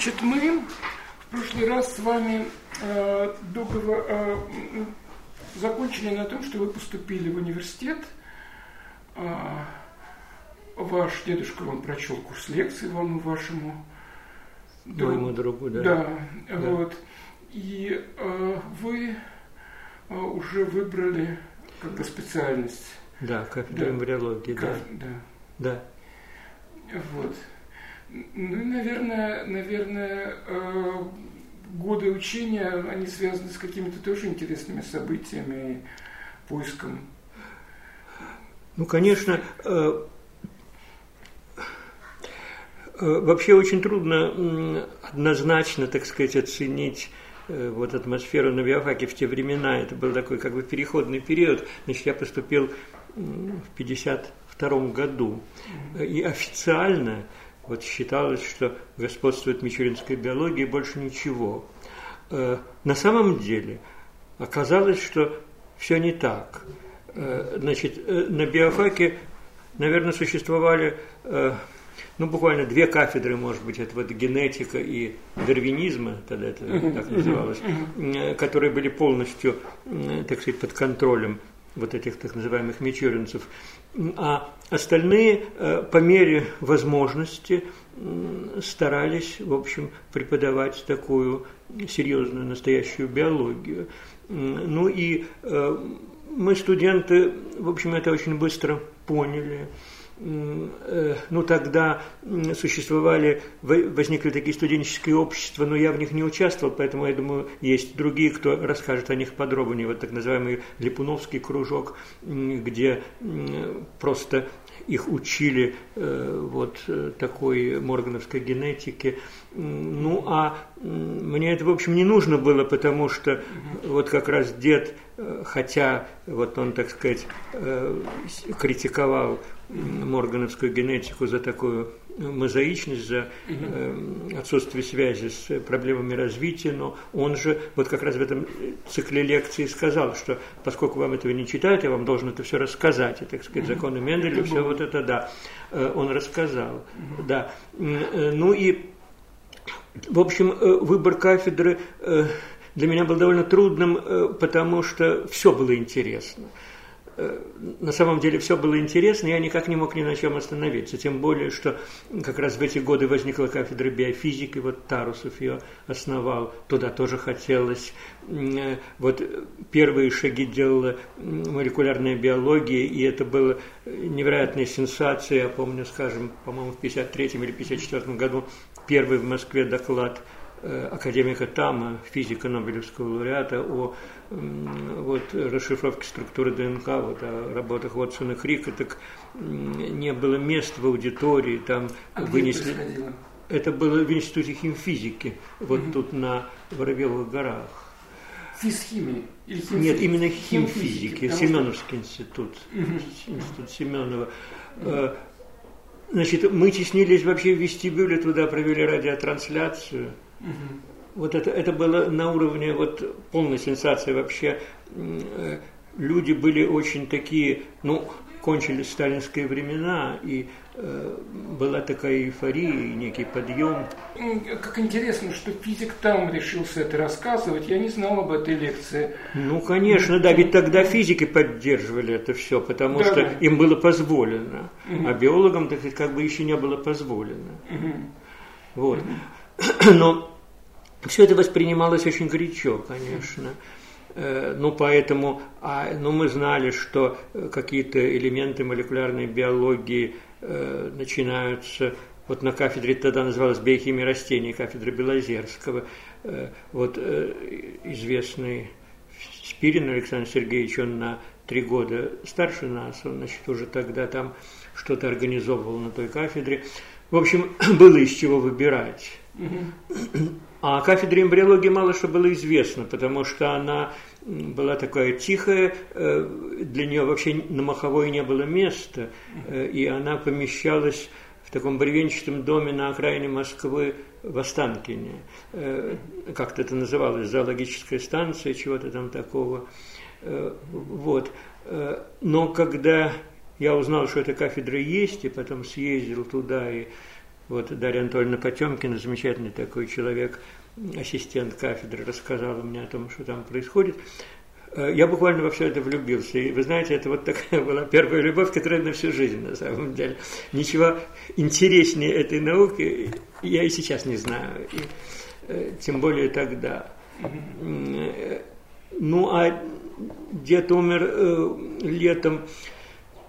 Значит, мы в прошлый раз с вами э, договор, э, закончили на том, что вы поступили в университет. Э, ваш дедушка вам прочел курс лекций вам и вашему другу. Моему другу, да. Да, да. вот. И э, вы э, уже выбрали как бы специальность. Да, кафедру да. эмбриологии, Каф... да. Да. Да. Вот. Ну, наверное, наверное, э, годы учения, они связаны с какими-то тоже интересными событиями и поиском. Ну, конечно, э, э, вообще очень трудно однозначно, так сказать, оценить вот атмосферу на биофаке в те времена. Это был такой как бы переходный период. Значит, я поступил в 52 году. И официально вот считалось, что господствует мичуринская биология и больше ничего. Э, на самом деле оказалось, что все не так. Э, значит, э, на биофаке, наверное, существовали ну, буквально две кафедры, может быть, это вот генетика и дарвинизма, тогда это так называлось, которые были полностью, так сказать, под контролем вот этих так называемых мичуринцев а остальные э, по мере возможности старались, в общем, преподавать такую серьезную настоящую биологию. Ну и э, мы, студенты, в общем, это очень быстро поняли. Э, ну, тогда существовали, возникли такие студенческие общества, но я в них не участвовал, поэтому, я думаю, есть другие, кто расскажет о них подробнее. Вот так называемый Липуновский кружок, где просто их учили э, вот э, такой моргановской генетике. Ну, а мне это, в общем, не нужно было, потому что вот как раз дед, хотя вот он, так сказать, критиковал моргановскую генетику за такую мозаичность, за э, отсутствие связи с проблемами развития, но он же вот как раз в этом цикле лекций сказал, что поскольку вам этого не читают, я вам должен это все рассказать, и, так сказать, законы Менделя, все вот это, да, э, он рассказал, да. Э, ну и, в общем, э, выбор кафедры э, для меня был довольно трудным, потому что все было интересно. Э, на самом деле все было интересно, я никак не мог ни на чем остановиться. Тем более, что как раз в эти годы возникла кафедра биофизики, вот Тарусов ее основал, туда тоже хотелось. Э, вот первые шаги делала молекулярная биология, и это было невероятная сенсация. Я помню, скажем, по-моему, в 53 или 54 году первый в Москве доклад Э, академика Тама, физика Нобелевского лауреата, о вот, расшифровке структуры ДНК, вот, о работах Вотсона Крика, так не было мест в аудитории, там а вынесли... Это было в Институте химфизики, вот угу. тут на Воробьевых горах. Физхимии? Или химфизики? Нет, именно химфизики, химфизики Семеновский институт, угу. институт Семенова. Угу. Значит, мы теснились вообще в вестибюле, туда провели радиотрансляцию. Угу. Вот это, это было на уровне вот полной сенсации вообще. Э, люди были очень такие, ну, кончились сталинские времена, и э, была такая эйфория, и некий подъем. Как интересно, что физик там решился это рассказывать. Я не знал об этой лекции. Ну, конечно, да, ведь тогда физики поддерживали это все, потому да, что да. им было позволено, угу. а биологам, так сказать, как бы еще не было позволено. Угу. Вот. Угу. Но все это воспринималось очень горячо, конечно. Э, ну, поэтому, а, ну, мы знали, что э, какие-то элементы молекулярной биологии э, начинаются вот на кафедре тогда называлась биохимия растений, кафедра Белозерского. Э, вот э, известный Спирин Александр Сергеевич, он на три года старше нас, он, значит, уже тогда там что-то организовывал на той кафедре. В общем, было из чего выбирать. А о кафедре эмбриологии мало что было известно, потому что она была такая тихая, э, для нее вообще на Маховой не было места, э, и она помещалась в таком бревенчатом доме на окраине Москвы в Останкине. Э, как-то это называлось, зоологическая станция, чего-то там такого. Вот. Но когда я узнал, что эта кафедра есть, и потом съездил туда и Вот Дарья Анатольевна Потемкина, замечательный такой человек, ассистент кафедры, рассказала мне о том, что там происходит. Э, я буквально во все это влюбился. И вы знаете, это вот такая была первая любовь, которая на всю жизнь, на самом деле. Ничего интереснее этой науки я и сейчас не знаю. И, э, тем более тогда. Э, ну, а дед умер летом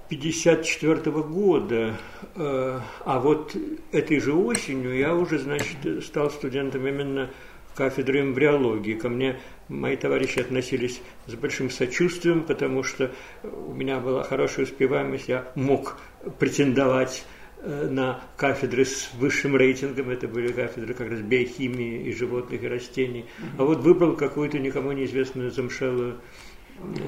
54 -го года, а вот этой же осенью я уже, значит, стал студентом именно кафедры эмбриологии. Ко мне мои товарищи относились с большим сочувствием, потому что у меня была хорошая успеваемость, я мог претендовать э, на кафедры с высшим рейтингом, это были кафедры как раз биохимии и животных, и растений, а вот выбрал какую-то никому неизвестную замшелую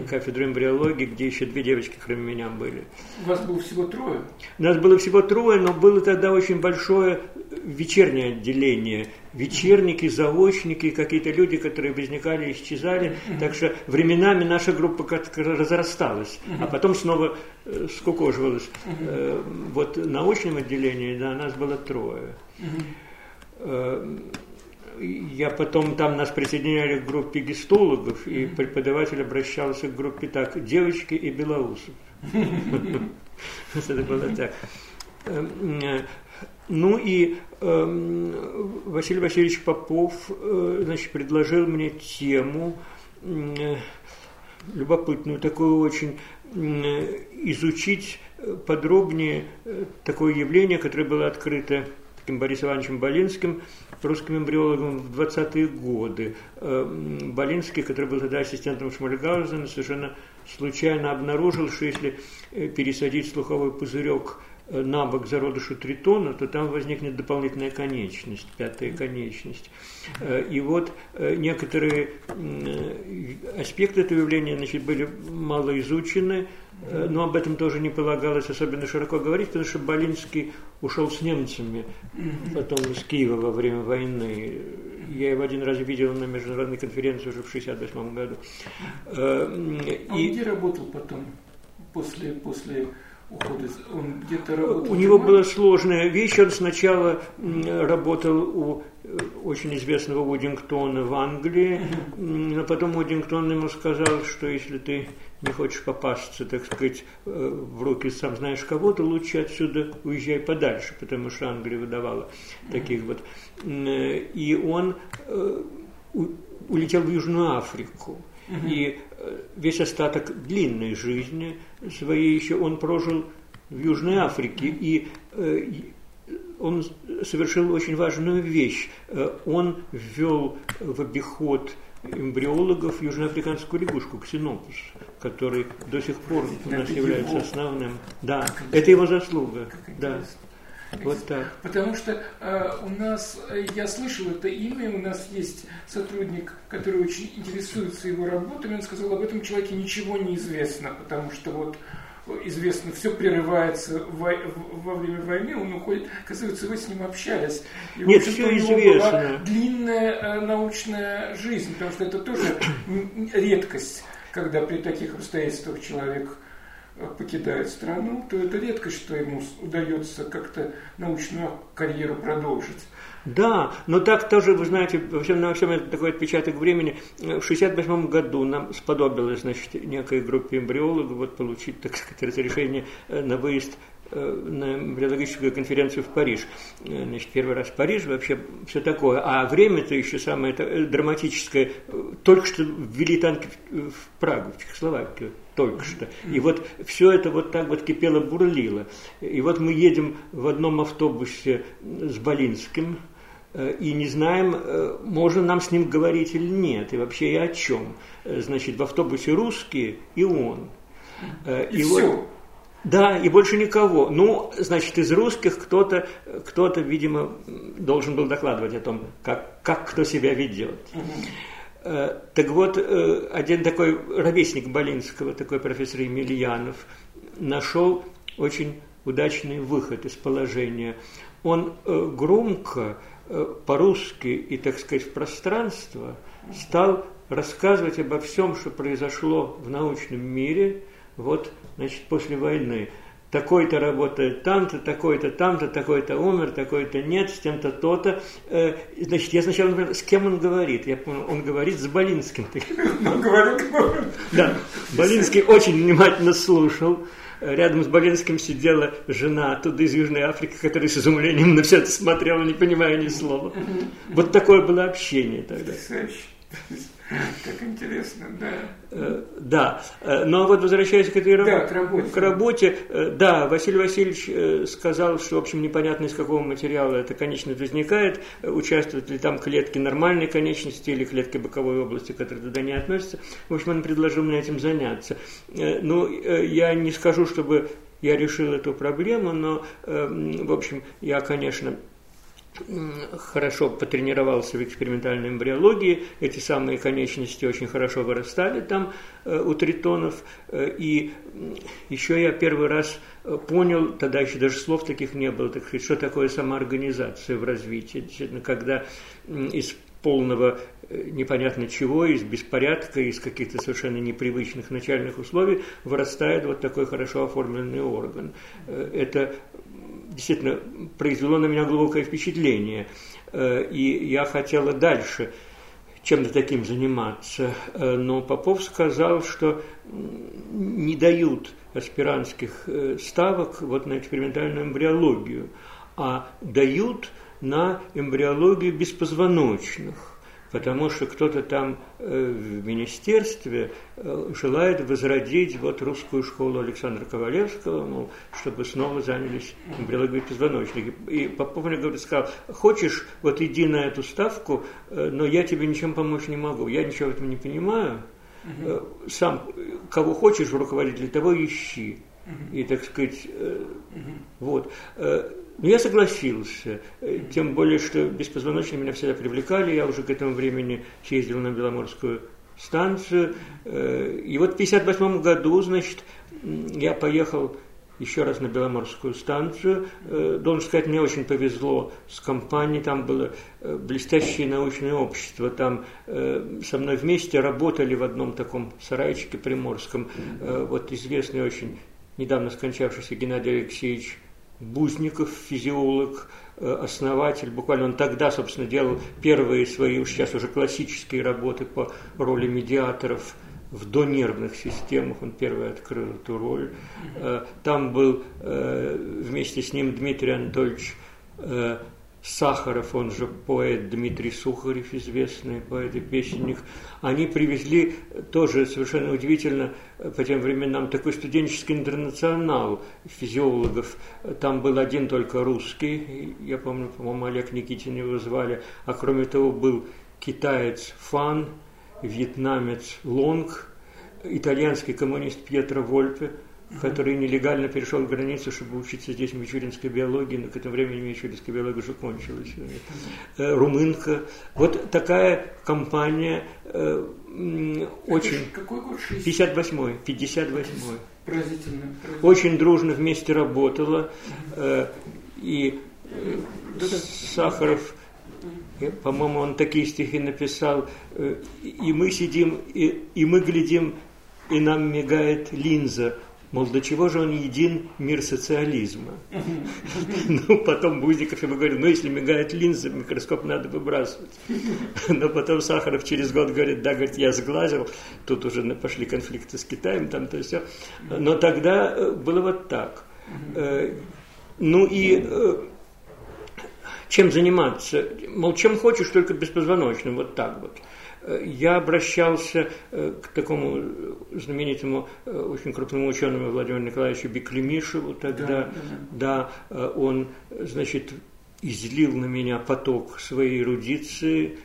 кафедру эмбриологии, где еще две девочки, кроме меня, были. У вас было всего трое? У нас было всего трое, но было тогда очень большое вечернее отделение. Вечерники, заочники, какие-то люди, которые возникали, исчезали. Так что временами наша группа как-то разрасталась, а потом снова э, скукоживалась. Э, вот на научном отделении, да, нас было трое. Я потом там нас присоединяли к группе гистологов, и преподаватель обращался к группе так, девочки и белоусов. Это было так. Эм, э, ну и эм, Василий Васильевич Попов э, значит, предложил мне тему, э, любопытную такую очень, изучить подробнее такое явление, которое было открыто таким Борисом Ивановичем Болинским, русским эмбриологом в 20-е годы. Э, Болинский, который был тогда ассистентом Шмальгаузена, совершенно случайно обнаружил, что если э, пересадить слуховой пузырек э, на бок зародышу тритона, то там возникнет дополнительная конечность, пятая конечность. И вот некоторые аспекты этого явления значит, были мало изучены, но об этом тоже не полагалось особенно широко говорить, потому что Болинский ушел с немцами, потом из Киева во время войны. Я его один раз видел на международной конференции уже в 1968 году. А и... где работал потом, после, после ухода? Он где-то работал? У него была сложная вещь. Он сначала работал у э, очень известного Удингтона в Англии, но потом Удингтон ему сказал, что если ты не хочешь попасться, так сказать, э, в руки сам знаешь кого, то лучше отсюда уезжай подальше, потому что Англия выдавала таких вот. Э, и он улетел в Южную Африку. И весь остаток длинной жизни своей еще он прожил в Южной Африке. И он совершил очень важную вещь. Он ввел в обиход эмбриологов южноафриканскую лягушку, ксенопус, который до сих пор у нас является основным. Да, это его заслуга. Да. Вот так. Потому что э, у нас, э, я слышал это имя, у нас есть сотрудник, который очень интересуется его работами, он сказал, об этом человеке ничего не известно, потому что вот известно, все прерывается во, во время войны, он уходит, оказывается, вы с ним общались. И, Нет, все известно. была длинная э, научная жизнь, потому что это тоже редкость, когда при таких обстоятельствах человек э, покидает страну, то это редкость, что ему удается как-то научную карьеру продолжить. Да, но так тоже, вы знаете, во всем, на всем это такой отпечаток времени. В 1968 году нам сподобилось, значит, некой группе эмбриологов вот, получить, так сказать, разрешение э, на выезд э, на эмбриологическую конференцию в Париж. Э, значит, первый раз в Париж, вообще все такое. А время-то еще самое драматическое. Только что ввели танки в Прагу, в Чехословакию. Только что. И вот все это вот так вот кипело, бурлило. И вот мы едем в одном автобусе с Болинским, Э, и не знаем, э, можно нам с ним говорить или нет, и вообще и о чем. Э, значит, в автобусе русские и он. И, и все. Вот, да, и больше никого. Ну, значит, из русских кто-то, кто-то, видимо, должен был докладывать о том, как, как кто себя ведет. Угу. Так вот, один такой ровесник Болинского, такой профессор Емельянов, нашел очень удачный выход из положения. Он громко Э, по-русски и, так сказать, в пространство, стал рассказывать обо всем, что произошло в научном мире вот, значит, после войны. Такой-то работает там-то, такой-то там-то, такой-то умер, такой-то нет, с тем-то то-то. Э, значит, я сначала например, с кем он говорит? Я понял, он говорит с Болинским. Он говорил, Да, Болинский очень внимательно слушал. Рядом с Болинским сидела жена оттуда из Южной Африки, которая с изумлением на все это смотрела, не понимая ни слова. Вот такое было общение тогда. Как интересно, да. Э, да, э, но вот возвращаясь к этой да, к работе. К работе, э, да, Василий Васильевич сказал, что, в общем, непонятно из какого материала эта конечность возникает, участвуют ли там клетки нормальной конечности или клетки боковой области, которые туда не относятся. В общем, он предложил мне этим заняться. Ну, я не скажу, чтобы я решил эту проблему, но, в общем, я, конечно, хорошо потренировался в экспериментальной эмбриологии, эти самые конечности очень хорошо вырастали там э, у тритонов, э, и еще я первый раз э, понял, тогда еще даже слов таких не было, так сказать, что такое самоорганизация в развитии, действительно, когда из полного непонятно чего, из беспорядка, из каких-то совершенно непривычных начальных условий вырастает вот такой хорошо оформленный орган. Это действительно произвело на меня глубокое впечатление. Э, и я хотела дальше чем-то таким заниматься. Э, но Попов сказал, что не дают аспирантских э, ставок вот на экспериментальную эмбриологию, а дают на эмбриологию беспозвоночных потому что кто-то там э, в министерстве э, желает возродить вот русскую школу Александра Ковалевского, ну, чтобы снова занялись эмбриологией позвоночных. И Попов мне говорит, сказал, хочешь, вот иди на эту ставку, э, но я тебе ничем помочь не могу, я ничего в этом не понимаю, угу. сам кого хочешь в руководителе, того ищи. Угу. И, так сказать, угу. вот. Но я согласился, э, тем более, что беспозвоночные меня всегда привлекали, я уже к этому времени съездил на Беломорскую станцию, э, и вот в 1958 году, значит, я поехал еще раз на Беломорскую станцию. Э, должен сказать, мне очень повезло с компанией, там было блестящее научное общество, там со мной вместе работали в одном таком сарайчике приморском, вот известный очень недавно скончавшийся Геннадий Алексеевич Бузников, физиолог, э, основатель, буквально он тогда, собственно, делал первые свои, уж сейчас уже классические работы по роли медиаторов в донервных системах, он первый открыл эту роль. Э, там был э, вместе с ним Дмитрий Анатольевич Сахаров, он же поэт Дмитрий Сухарев, известный поэт и песенник, они привезли тоже совершенно удивительно по тем временам такой студенческий интернационал физиологов. Там был один только русский, я помню, по-моему, Олег Никитин его звали, а кроме того был китаец Фан, вьетнамец Лонг, итальянский коммунист Пьетро Вольпе – который нелегально перешел границу, чтобы учиться здесь мичуринской биологии, но к этому времени мичуринская биология уже кончилась. Э, румынка. Вот такая компания э, очень... Какой год? 58-й. 58-й. Поразительно, Очень дружно вместе работала. Э, и Сахаров по-моему, он такие стихи написал, и мы сидим, и, и мы глядим, и нам мигает линза, Мол, до чего же он един мир социализма? Ну, потом Бузиков ему говорит, ну, если мигает линза, микроскоп надо выбрасывать. Но потом Сахаров через год говорит, да, говорит, я сглазил. Тут уже пошли конфликты с Китаем, там то все. Но тогда э, было вот так. Э, ну и э, чем заниматься? Мол, чем хочешь, только беспозвоночным, вот так вот я обращался э, к такому знаменитому, э, очень крупному ученому Владимиру Николаевичу Беклемишеву тогда. Да, да. да, э, он, значит, излил на меня поток своей эрудиции,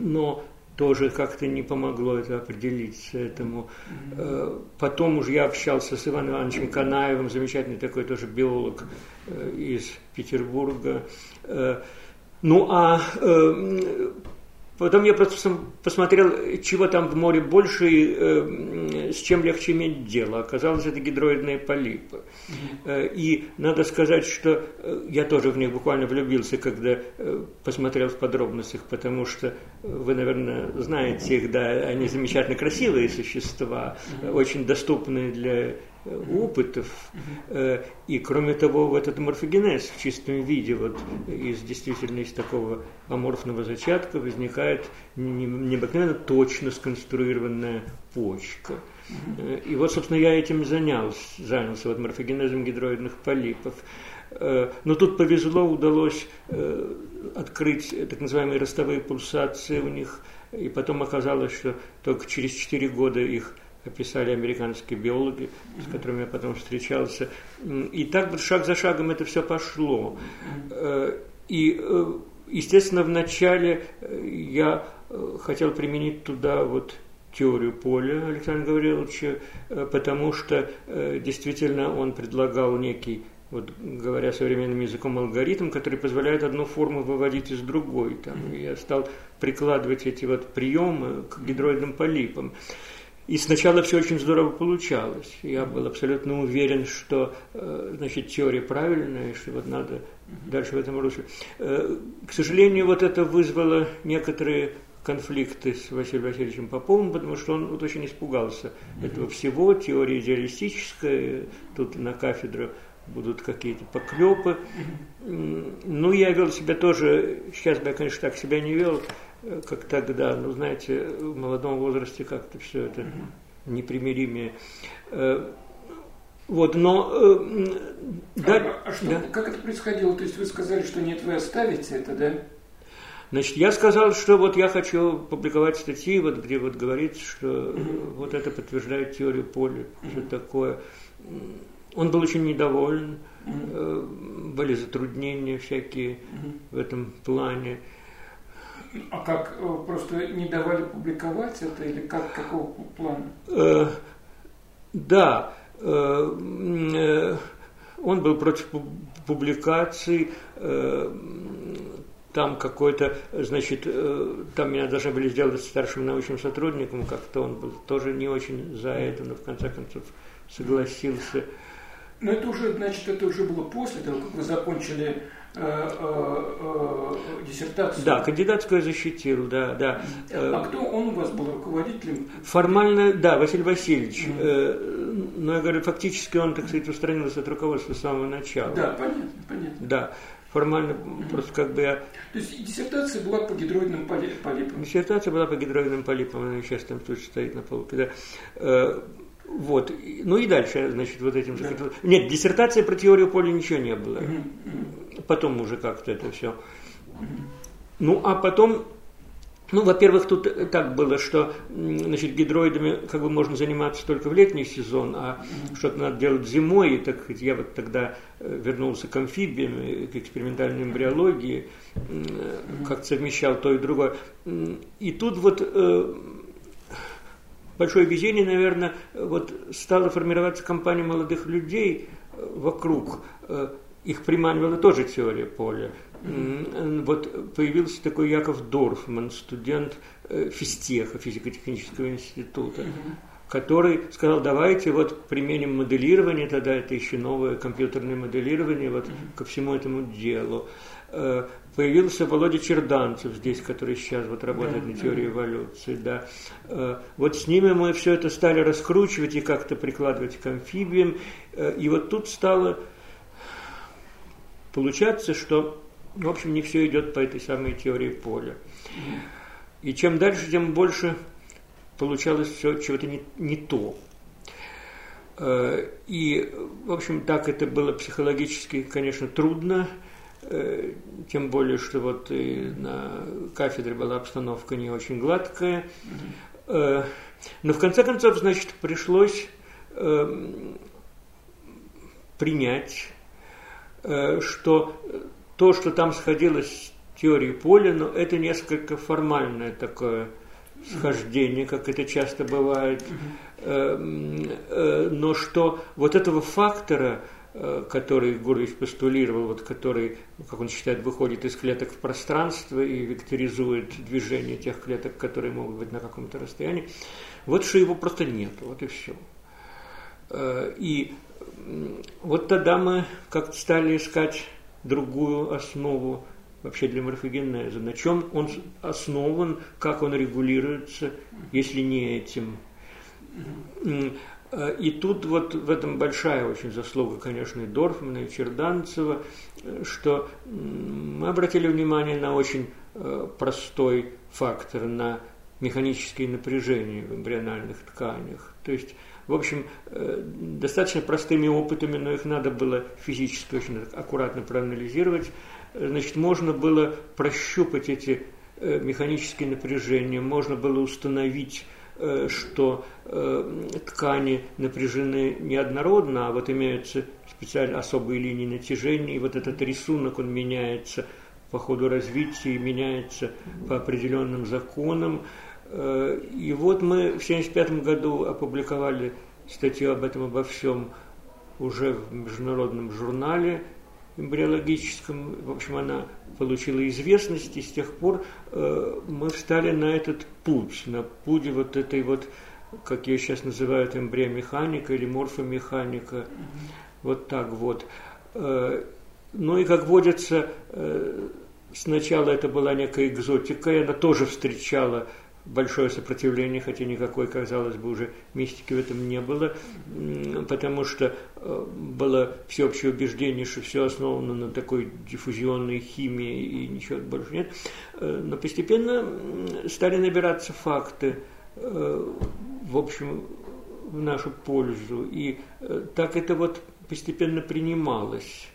но тоже как-то не помогло это определиться этому. Потом уже я общался с Иваном Ивановичем Канаевым, замечательный такой тоже биолог из Петербурга. Ну а Потом я просто посмотрел, чего там в море больше и э, с чем легче иметь дело. Оказалось, это гидроидные полипы. Mm-hmm. И надо сказать, что э, я тоже в них буквально влюбился, когда э, посмотрел в подробностях, потому что вы, наверное, знаете их, да, они замечательно красивые существа, mm-hmm. очень доступные для опытов. И кроме того, вот этот морфогенез в чистом виде, вот из действительно из такого аморфного зачатка возникает необыкновенно точно сконструированная почка. И вот, собственно, я этим занялся, занялся вот морфогенезом гидроидных полипов. Но тут повезло, удалось открыть так называемые ростовые пульсации у них, и потом оказалось, что только через 4 года их описали американские биологи, с которыми я потом встречался. И так вот шаг за шагом это все пошло. Э, и, э, естественно, вначале э, я хотел применить туда вот теорию поля Александра Гавриловича, потому что действительно он предлагал некий вот говоря современным языком, алгоритм, который позволяет одну форму выводить из другой. Там, я стал прикладывать эти вот приемы к гидроидным полипам. И сначала все очень здорово получалось. Я был абсолютно уверен, что э, значит, теория правильная, что вот надо дальше в этом русле. Э, к сожалению, вот это вызвало некоторые конфликты с Василием Васильевичем Поповым, потому что он вот очень испугался этого всего, теория идеалистическая, тут на кафедру будут какие-то поклепы. Ну, я вел себя тоже, сейчас бы я, конечно, так себя не вел, как тогда, ну, знаете, в молодом возрасте как-то все это непримиримее. Э, вот, но... Э, да, а, а что, да. как это происходило? То есть вы сказали, что нет, вы оставите это, да? Значит, я сказал, что вот я хочу публиковать статьи, вот, где вот говорится, что mm вот это подтверждает теорию поля, mm что такое. Он был очень недоволен, mm были затруднения всякие mm в этом плане. А как э, просто не давали публиковать это или как какого плана? Э, да, э, он был против публикаций. Э, там какой-то, значит, там меня должны были сделать старшим научным сотрудником, как-то он был тоже не очень за это, но в конце концов согласился. Но это уже, значит, это уже было после того, как вы закончили Э, э, э, диссертацию. Да, кандидатскую защитил, да, да. А кто он у вас был руководителем? Формально, да, Василий Васильевич. Mm-hmm. Но я говорю, фактически он, так сказать, устранился от руководства с самого начала. Да, понятно, понятно. Да. Формально просто как бы я... То есть диссертация была по гидроидным полипам? Диссертация была по гидроидным полипам, она сейчас там тут стоит на полке, да. Вот. Ну и дальше, значит, вот этим... Да. Нет, диссертация про теорию поля ничего не было. Потом уже как-то это все. Ну, а потом ну, во-первых, тут так было, что значит, гидроидами как бы можно заниматься только в летний сезон, а что-то надо делать зимой. И так я вот тогда э, вернулся к амфибиям, к экспериментальной эмбриологии, как совмещал то и другое. И тут вот э, большое везение, наверное, вот стала формироваться компания молодых людей э, вокруг. Э, их приманивала тоже теория поля. Вот появился такой Яков Дорфман, студент э, физтеха, физико-технического института, который сказал, давайте вот применим моделирование, тогда это еще новое компьютерное моделирование вот ко всему этому делу появился Володя Черданцев здесь, который сейчас вот работает на теории эволюции, да. Э, вот с ними мы все это стали раскручивать и как-то прикладывать к амфибиям. Э, и вот тут стало получаться, что, в общем, не все идет по этой самой теории поля. И чем дальше, тем больше получалось все чего-то не, не то. Э, и, в общем, так это было психологически, конечно, трудно. Э, тем более, что вот и на кафедре была обстановка не очень гладкая. Э, но в конце концов, значит, пришлось эм, принять, э, что то, что там сходилось с теорией поля, но это несколько формальное такое схождение, как это часто бывает, эм, но что вот этого фактора, который Гурвич постулировал, вот, который, как он считает, выходит из клеток в пространство и векторизует движение тех клеток, которые могут быть на каком-то расстоянии, вот что его просто нет, вот и все. Э, и вот тогда мы как-то стали искать другую основу вообще для морфогенеза, на чем он основан, как он регулируется, если не этим. Э, и тут вот в этом большая очень заслуга, конечно, и Дорфмана, и Черданцева, э, что мы обратили внимание на очень э, простой фактор, на механические напряжения в эмбриональных тканях. То есть, в общем, достаточно простыми опытами, но их надо было физически очень аккуратно проанализировать. Значит, можно было прощупать эти механические напряжения, можно было установить что э, ткани напряжены неоднородно, а вот имеются специально особые линии натяжения, и вот этот рисунок, он меняется по ходу развития, меняется по определенным законам. Э, и вот мы в 1975 году опубликовали статью об этом, обо всем уже в международном журнале эмбриологическом. В общем, она получила известность, и с тех пор э, мы встали на этот путь, на путь вот этой вот, как ее сейчас называют, эмбриомеханика или морфомеханика. Mm-hmm. Вот так вот. Э, ну и, как водится, э, сначала это была некая экзотика, и она тоже встречала большое сопротивление, хотя никакой, казалось бы, уже мистики в этом не было, потому что э, было всеобщее убеждение, что все основано на такой диффузионной химии и ничего больше нет. Э, но постепенно стали набираться факты, э, в общем, в нашу пользу. И так это вот постепенно принималось.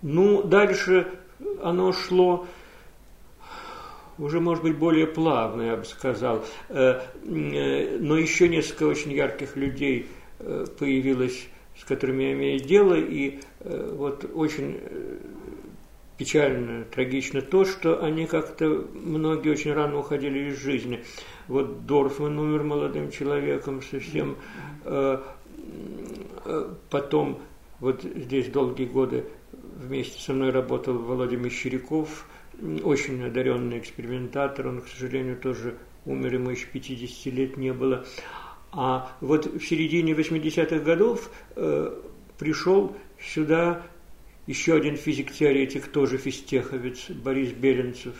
Ну, дальше оно шло уже, может быть, более плавно, я бы сказал. Э, э, но еще несколько очень ярких людей э, появилось, с которыми я имею дело, и вот очень печально, трагично то, что они как-то, многие очень рано уходили из жизни. Вот Дорфман умер молодым человеком совсем. Потом, вот здесь долгие годы вместе со мной работал Володя Мещеряков, очень одаренный экспериментатор, он, к сожалению, тоже умер, ему еще 50 лет не было. А вот в середине 80-х годов э, пришел сюда еще один физик-теоретик, тоже физтеховец, Борис Беленцев,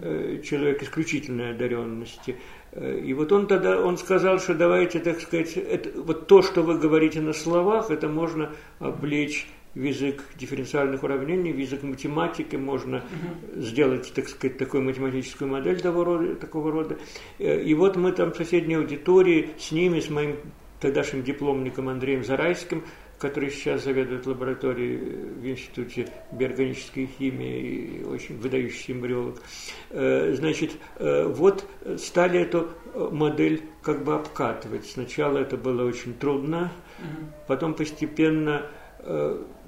э, человек исключительной одаренности. Э, и вот он тогда, он сказал, что давайте, так сказать, это, вот то, что вы говорите на словах, это можно облечь в язык дифференциальных уравнений, в язык математики можно угу. сделать, так сказать, такую математическую модель того рода, такого рода. Э, и вот мы там в соседней аудитории с ними, с моим тогдашним дипломником Андреем Зарайским, который сейчас заведует лабораторией в Институте биорганической химии и очень выдающийся эмбриолог. Э, значит, э, вот стали эту модель как бы обкатывать. Сначала это было очень трудно, потом постепенно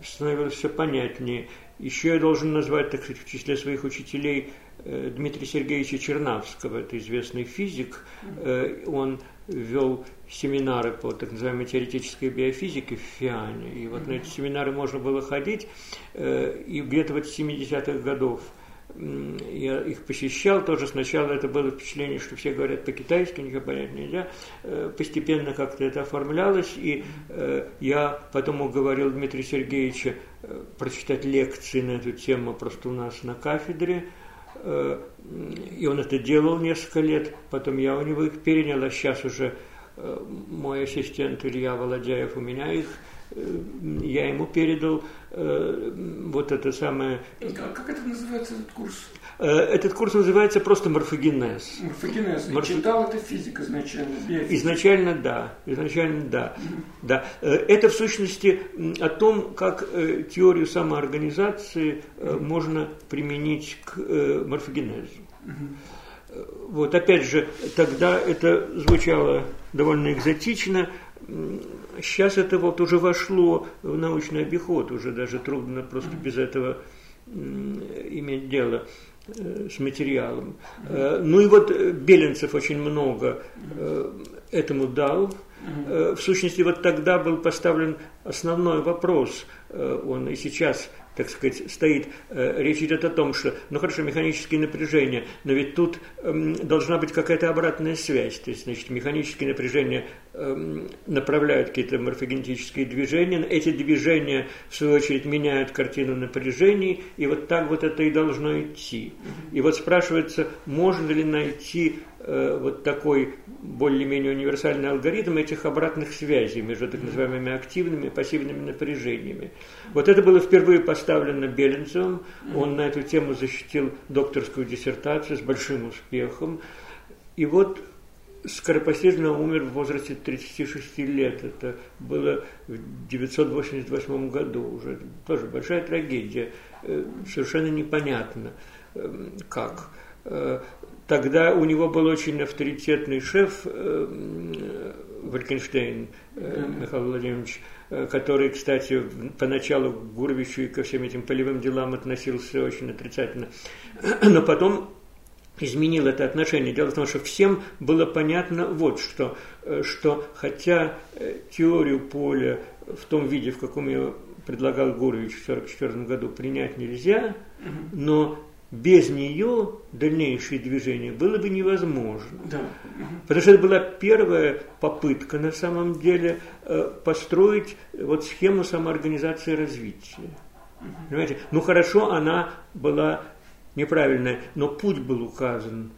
становилось все понятнее. Еще я должен назвать, так сказать, в числе своих учителей э, Дмитрия Сергеевича Чернавского, это известный физик. Э, он вел семинары по так называемой теоретической биофизике в ФИАНе. И вот на эти семинары можно было ходить. Э, и где-то вот с 70-х годов я их посещал, тоже сначала это было впечатление, что все говорят по-китайски, ничего понять нельзя. Э, постепенно как-то это оформлялось, и э, я потом уговорил Дмитрия Сергеевича э, прочитать лекции на эту тему просто у нас на кафедре. И он это делал несколько лет, потом я у него их перенял, а сейчас уже мой ассистент Илья Володяев у меня их я ему передал э, вот это самое... А как это называется, этот курс? Э, этот курс называется просто морфогенез. Морфогенез. Морф... Читал это физик изначально? Биофизик. Изначально да. Изначально да. Mm-hmm. да. Э, это в сущности о том, как э, теорию самоорганизации mm-hmm. можно применить к морфогенезу. Mm-hmm. Вот опять же, тогда это звучало довольно экзотично, сейчас это вот уже вошло в научный обиход, уже даже трудно просто без этого иметь дело э, с материалом. Э, ну и вот Беленцев очень много э, этому дал. В сущности, вот тогда был поставлен основной вопрос, он и сейчас так сказать, стоит, э, речь идет о том, что, ну хорошо, механические напряжения, но ведь тут э, должна быть какая-то обратная связь, то есть, значит, механические напряжения э, направляют какие-то морфогенетические движения, эти движения, в свою очередь, меняют картину напряжений, и вот так вот это и должно идти. И вот спрашивается, можно ли найти вот такой более-менее универсальный алгоритм этих обратных связей между так называемыми активными и пассивными напряжениями. Вот это было впервые поставлено Беленцевым, он на эту тему защитил докторскую диссертацию с большим успехом. И вот скоропостижно умер в возрасте 36 лет. Это было в 988 году уже. Тоже большая трагедия. Э, совершенно непонятно, эм, как. Э, тогда у него был очень авторитетный шеф э, Валькенштейн Михаил Владимирович, который, кстати, поначалу к Гурвичу и ко всем этим полевым делам относился очень отрицательно. Но потом изменил это отношение. Дело в том, что всем было понятно вот что, э, что хотя э, теорию поля в том виде, в каком ее предлагал Гурович в 1944 году, принять нельзя, но без нее дальнейшее движение было бы невозможно. Да. Потому что это была первая попытка на самом деле э, построить вот схему самоорганизации развития. Понимаете? Ну хорошо, она была неправильное, но путь был указан.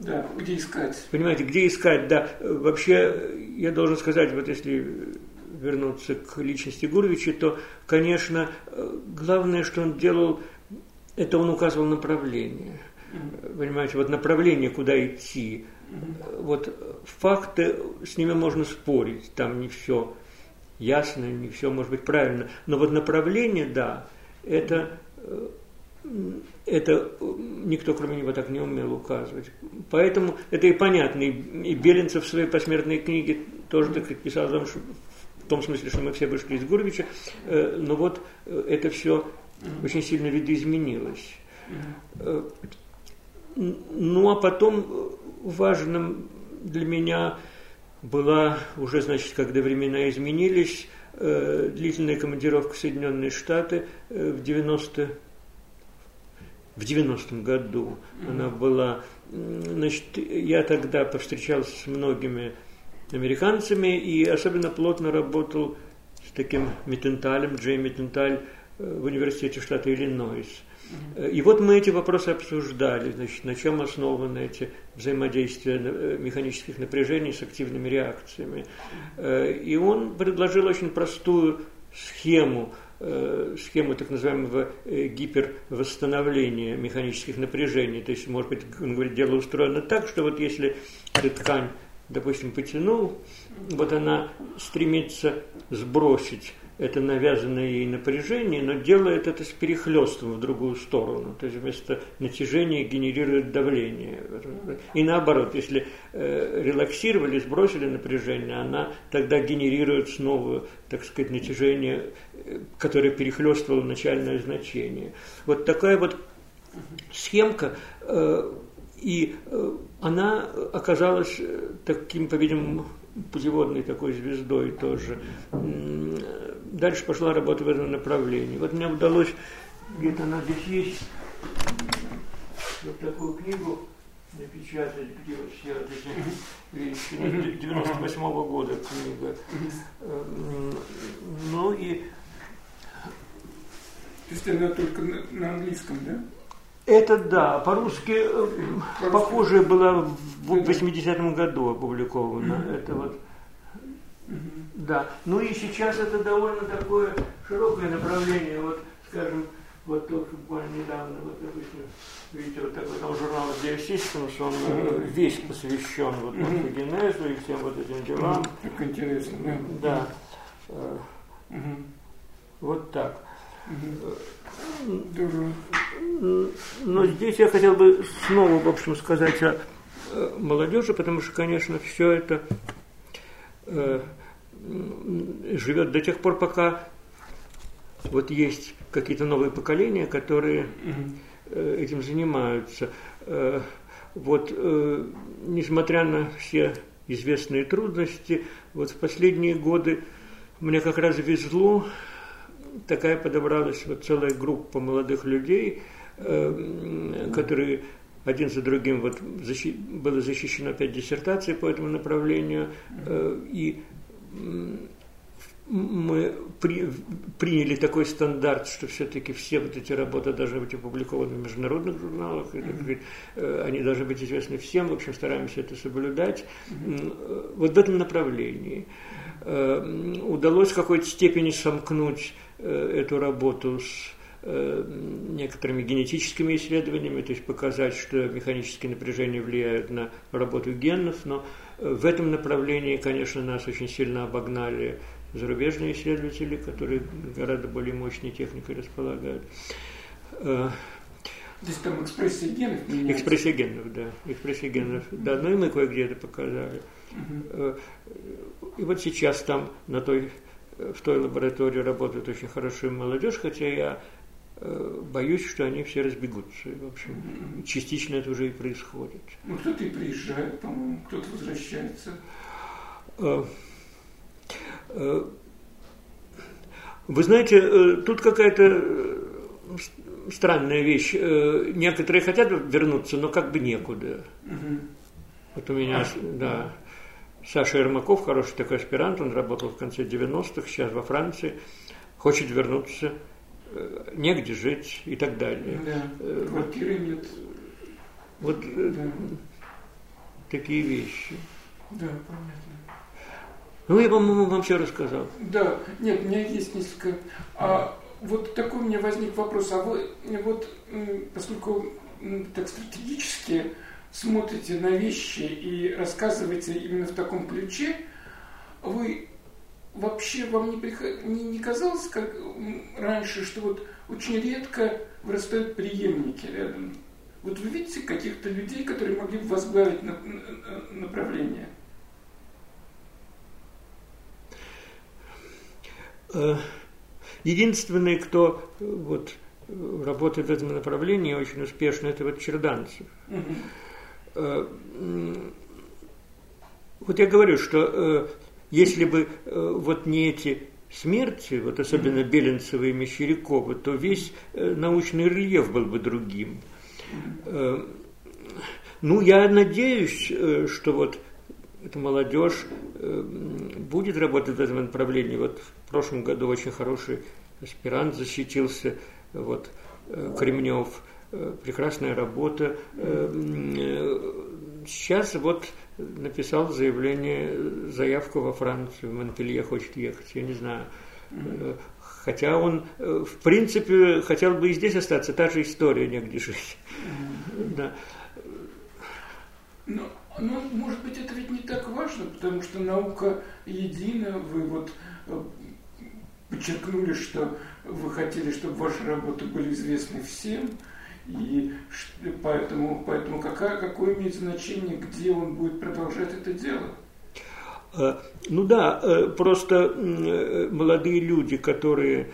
Да, где искать. Понимаете, где искать, да. Вообще, я должен сказать, вот если вернуться к личности Гурвича, то, конечно, главное, что он делал, это он указывал направление. Понимаете, вот направление, куда идти. Вот факты, с ними можно спорить, там не все ясно, не все может быть правильно. Но вот направление, да, это это никто, кроме него, так не умел указывать. Поэтому это и понятно. И, Беленцев в своей посмертной книге тоже так писал, что, в том смысле, что мы все вышли из Гурвича, э, но вот э, это все очень сильно видоизменилось. Э, ну а потом важным для меня была уже, значит, когда времена изменились, э, длительная командировка в Соединенные Штаты э, в 90 в 90-м году mm-hmm. она была. Значит, я тогда повстречался с многими американцами и особенно плотно работал с таким Миттенталем, Джей Миттенталь э, в университете штата Иллинойс. Mm-hmm. И вот мы эти вопросы обсуждали, значит, на чем основаны эти взаимодействия э, механических напряжений с активными реакциями. И он предложил очень простую схему Э, схему так называемого э, гипервосстановления механических напряжений. То есть, может быть, он говорит, дело устроено так, что вот если эта ткань, допустим, потянул, вот она стремится сбросить это навязанное ей напряжение, но делает это с перехлестом в другую сторону. То есть вместо натяжения генерирует давление. И наоборот, если э, релаксировали, сбросили напряжение, она тогда генерирует снова, так сказать, натяжение, которое перехлестывало начальное значение. Вот такая вот схемка, э, и э, она оказалась э, таким, по-видимому, путеводной такой звездой тоже. Дальше пошла работа в этом направлении. Вот мне удалось, где-то она здесь есть, вот такую книгу напечатать, где вот все вещи, 98 -го года книга. Ну и... То есть она только на, на английском, да? Это да, по-русски э, по похожее было в 80-м году опубликовано. Это вот, да. Ну и сейчас это довольно такое широкое направление. Вот, скажем, вот тут буквально недавно, вот, допустим, видите, вот такой там журнал Geosystems, он mm весь посвящен вот морфогенезу и всем вот этим делам. Так интересно, да. Да. Вот так. Но здесь я хотел бы снова, в общем, сказать о молодежи, потому что, конечно, все это э, живет до тех пор, пока вот есть какие-то новые поколения, которые э, этим занимаются. Э, вот, э, несмотря на все известные трудности, вот в последние годы мне как раз везло такая подобралась вот целая группа молодых людей, э, которые один за другим вот защи, было защищено пять диссертаций по этому направлению, э, и мы при, приняли такой стандарт, что все-таки все вот эти работы должны быть опубликованы в международных журналах, mm-hmm. они должны быть известны всем, в общем, стараемся это соблюдать. Mm-hmm. Вот в этом направлении удалось в какой-то степени сомкнуть эту работу с некоторыми генетическими исследованиями, то есть показать, что механические напряжения влияют на работу генов, но в этом направлении, конечно, нас очень сильно обогнали зарубежные исследователи, которые гораздо более мощной техникой располагают. То есть там экспрессия генов меняется? Экспрессия генов, да. Экспрессия генов, mm-hmm. да. Ну и мы кое-где это показали. Mm-hmm. И вот сейчас там на той, в той лаборатории работает очень хорошая молодежь, хотя я э, боюсь, что они все разбегутся. В общем, частично это уже и происходит. Ну, кто-то и приезжает, по-моему, кто-то возвращается. Э, вы знаете, э, тут какая-то э, странная вещь. Некоторые хотят вернуться, но как бы некуда. Угу. Вот у меня, а, да, Саша Ермаков, хороший такой аспирант, он работал в конце 90-х, сейчас во Франции, хочет вернуться, негде жить и так далее. Да, квартиры нет. Вот да. такие вещи. Да, понятно. Ну, я, по-моему, вам все рассказал. Да, нет, у меня есть несколько. А, вот такой у меня возник вопрос. А вы вот, поскольку так стратегически смотрите на вещи и рассказываете именно в таком ключе, вы вообще вам не, приход... не, не казалось, как раньше, что вот очень редко вырастают преемники рядом? Вот вы видите каких-то людей, которые могли бы возглавить направление? Э, единственный, кто э, вот, работает в этом направлении очень успешно, это вот Черданцев. Угу. Вот я говорю, что если бы вот не эти смерти, вот особенно Беленцева и Мещерякова, то весь научный рельеф был бы другим. Ну, я надеюсь, что вот эта молодежь будет работать в этом направлении. Вот в прошлом году очень хороший аспирант защитился, вот, э, Кремнев, э, прекрасная работа. Э, сейчас вот написал заявление, заявку во Францию, в Монпелье хочет ехать, я не знаю. Хотя он, в принципе, хотел бы и здесь остаться, та же история, негде жить. Да. Но, но, может быть, это ведь не так важно, потому что наука едина, вы вот подчеркнули, что вы хотели, чтобы ваши работы были известны всем, и поэтому, поэтому какая, какое имеет значение, где он будет продолжать это дело? Э, ну да, э, просто э, молодые люди, которые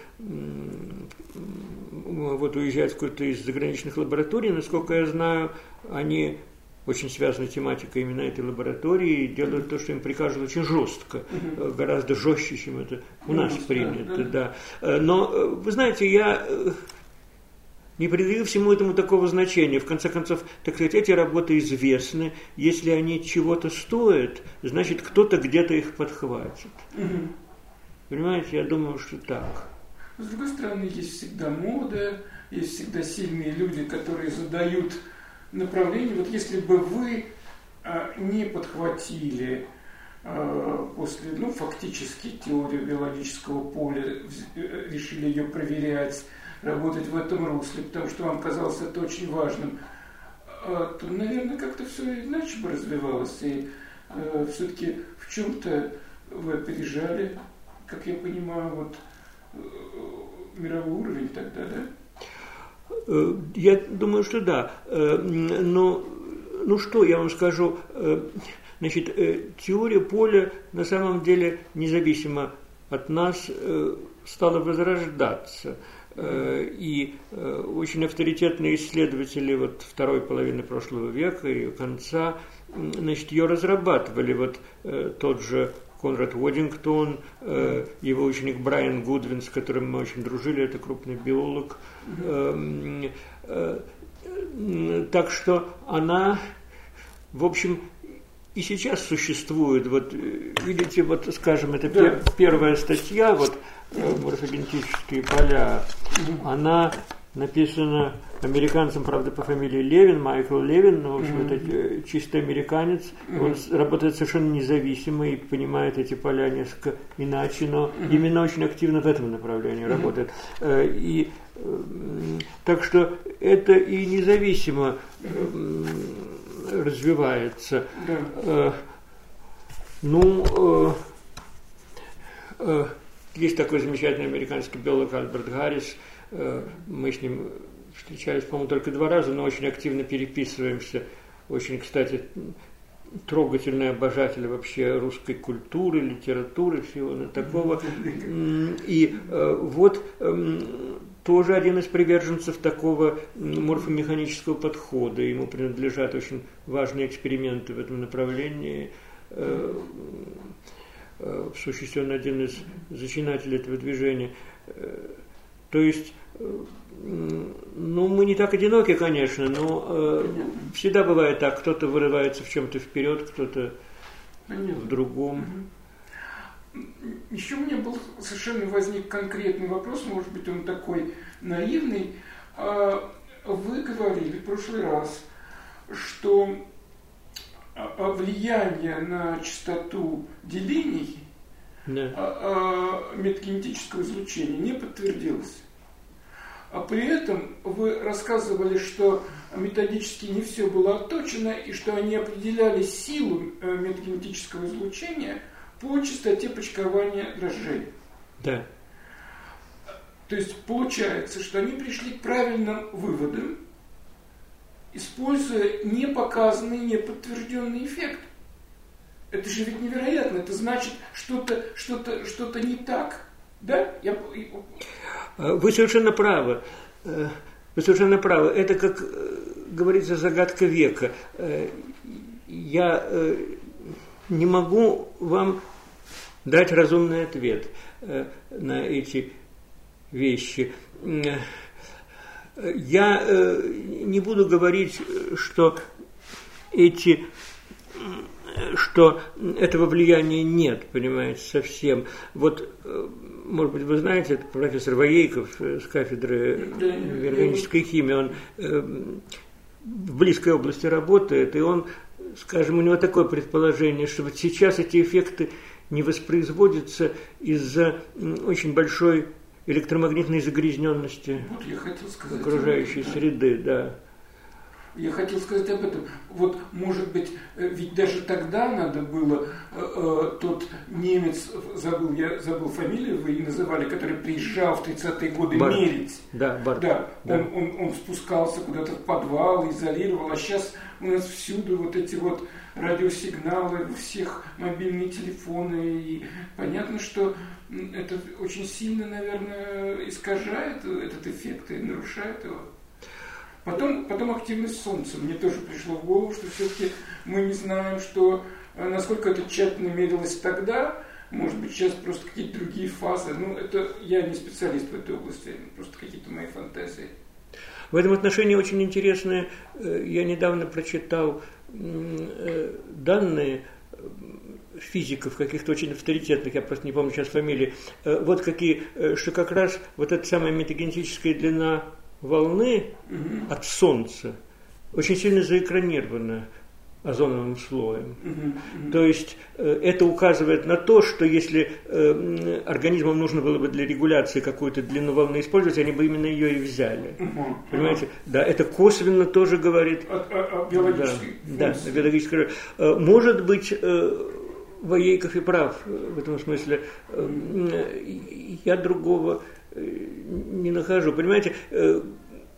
вот уезжают в какую-то из заграничных лабораторий, насколько я знаю, они очень связана тематика именно этой лаборатории, и делают то, что им прикажут очень жестко, угу. гораздо жестче, чем это у нас ну, принято. Да, но, вы знаете, я не придаю всему этому такого значения. В конце концов, так сказать, эти работы известны. Если они чего-то стоят, значит, кто-то где-то их подхватит. Угу. Понимаете, я думаю, что так. С другой стороны, есть всегда мода, есть всегда сильные люди, которые задают направлении, вот если бы вы а, не подхватили а, после, ну, фактически теорию биологического поля, э, решили ее проверять, работать в этом русле, потому что вам казалось это очень важным, а, то, наверное, как-то все иначе бы развивалось. И э, все-таки в чем-то вы опережали, как я понимаю, вот э, мировой уровень тогда, да? Э, я думаю, что да. Э, но, ну что я вам скажу, значит, теория поля на самом деле независимо от нас стала возрождаться. И очень авторитетные исследователи вот второй половины прошлого века и конца значит, ее разрабатывали. Вот тот же Конрад Уоддингтон, э, его ученик Брайан Гудвин, с которым мы очень дружили, это крупный биолог. Э, э, так что она, в общем, и сейчас существует, вот видите, вот скажем, это да. первая статья, вот морфогенетические поля, она написана американцем, правда, по фамилии Левин, Майкл Левин, но, в общем, mm-hmm. это чисто американец. Mm-hmm. Он работает совершенно независимо и понимает эти поля несколько иначе, но mm-hmm. именно очень активно в этом направлении mm-hmm. работает. Э, и так что это и независимо развивается. Э, ну, э, есть такой замечательный американский биолог Альберт Гаррис. Мы с ним встречались, по-моему, только два раза, но очень активно переписываемся. Очень, кстати, трогательный обожатель вообще русской культуры, литературы, всего такого. И э, вот э, тоже один из приверженцев такого морфомеханического подхода. Ему принадлежат очень важные эксперименты в этом направлении. Э, в сущности, он один из зачинателей этого движения. То есть ну, мы не так одиноки, конечно, но э, всегда бывает так. Кто-то вырывается в чем-то вперед, кто-то в другом. Еще у меня был совершенно возник конкретный вопрос, может быть, он такой наивный. А, вы говорили в прошлый раз, что влияние на частоту делений да. метагенетического излучения не подтвердилось. А при этом вы рассказывали, что методически не все было отточено, и что они определяли силу э, метагенетического излучения по частоте почкования дрожжей. Да. То есть получается, что они пришли к правильным выводам, используя не показанный, не подтвержденный эффект. Это же ведь невероятно. Это значит, что-то что -то, что, -то, не так. Да? Я... Э, вы совершенно правы. Э, вы совершенно правы. Это, как э, говорится, загадка века. Я не могу вам дать разумный ответ на эти вещи. Я не буду говорить, что эти что этого влияния нет, понимаете, совсем. Вот может быть, вы знаете, это профессор Воейков с кафедры органической химии, он э, в близкой области работает, и он, скажем, у него такое предположение, что вот сейчас эти эффекты не воспроизводятся из-за очень большой электромагнитной загрязненности вот окружающей среды, да. Я хотел сказать об этом. Вот, может быть, э, ведь даже тогда надо было, э, э, тот немец, забыл, я забыл фамилию, вы называли, который приезжал в 30-е годы Барт. мерить. Да, Барт. Да, да. Он, он, он спускался куда-то в подвал, изолировал, а сейчас у нас всюду вот эти вот радиосигналы, у всех мобильные телефоны, и понятно, что это очень сильно, наверное, искажает этот эффект и нарушает его. Потом, потом активность Солнца. Мне тоже пришло в голову, что все-таки мы не знаем, что э, насколько это тщательно мерилось тогда, может быть, сейчас просто какие-то другие фазы. Ну, это я не специалист в этой области, просто какие-то мои фантазии. В этом отношении очень интересно, э, я недавно прочитал э, данные физиков, каких-то очень авторитетных, я просто не помню сейчас фамилии, вот какие, что как раз вот эта самая метагенетическая длина волны угу. от Солнца очень сильно заэкранирована озоновым слоем. Угу, То есть э, это указывает на то, что если э, организмам нужно было бы для регуляции какую-то длину волны использовать, они бы именно ее и взяли. Угу, Понимаете? Угу. Да, это косвенно тоже говорит о, о, о биологической да, да, о биологической. Э, может быть, э, Воейков и прав в этом смысле. Э, я другого не нахожу. Понимаете, э,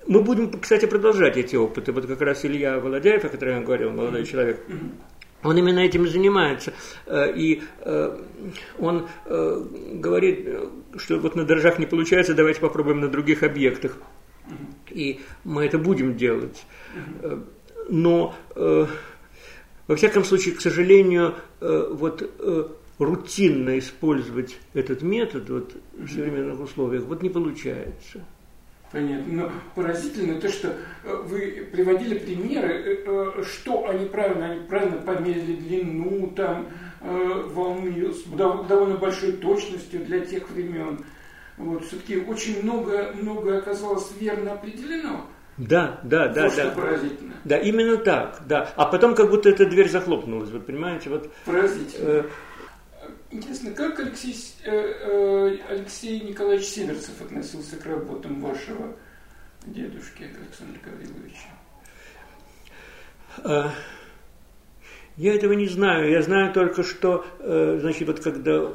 мы будем, кстати, продолжать эти опыты. Вот как раз Илья Володяев, о котором я говорил, молодой человек, он именно этим занимается. Э, и э, он говорит, что вот на дрожжах не получается, давайте попробуем на других объектах. И мы это будем делать. Но, во всяком случае, к сожалению, вот рутинно использовать этот метод вот, в современных условиях вот не получается. Понятно. Но поразительно то, что э, вы приводили примеры, э, э, что они правильно, они правильно померили длину там волны с довольно большой точностью для тех времен. Вот, все-таки очень много, многое оказалось верно определено. Да, да, да, вот да. Поразительно. Да, именно так, да. А потом как будто эта дверь захлопнулась, вы понимаете, вот. Поразительно. Э, Интересно, как Алексей, э, э, Алексей Николаевич Северцев относился к работам вашего дедушки Александра Гавриловича? А, я этого не знаю. Я знаю только, что, э, значит, вот когда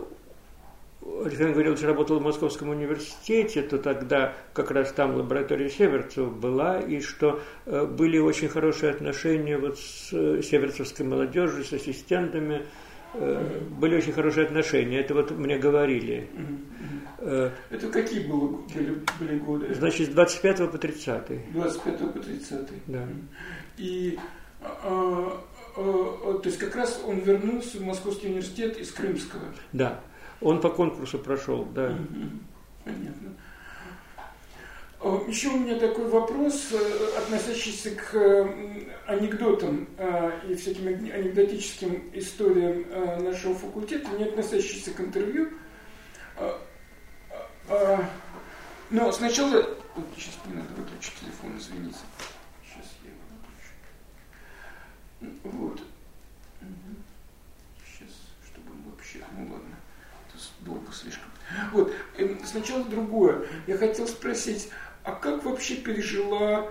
Александр Гаврилович работал в Московском университете, то тогда как раз там лаборатория Северцева была, и что были очень хорошие отношения вот с северцевской молодежью, с ассистентами, Э, были очень хорошие отношения, это вот мне говорили. Э, это какие были, были годы? Значит, с 25 по 30. 25 по 30. Да. И а, а, а, то есть как раз он вернулся в Московский университет из Крымского. Да. Он по конкурсу прошел, да. Понятно. Э, Еще у меня такой вопрос, э, относящийся к э, анекдотам и всяким анекдотическим историям нашего факультета, не относящийся к интервью. Но сначала... Сейчас мне надо выключить телефон, извините. Сейчас я его выключу. Вот. Сейчас, чтобы он вообще... Ну ладно, долго слишком. Вот, эм, сначала другое. Я хотел спросить, а как вообще пережила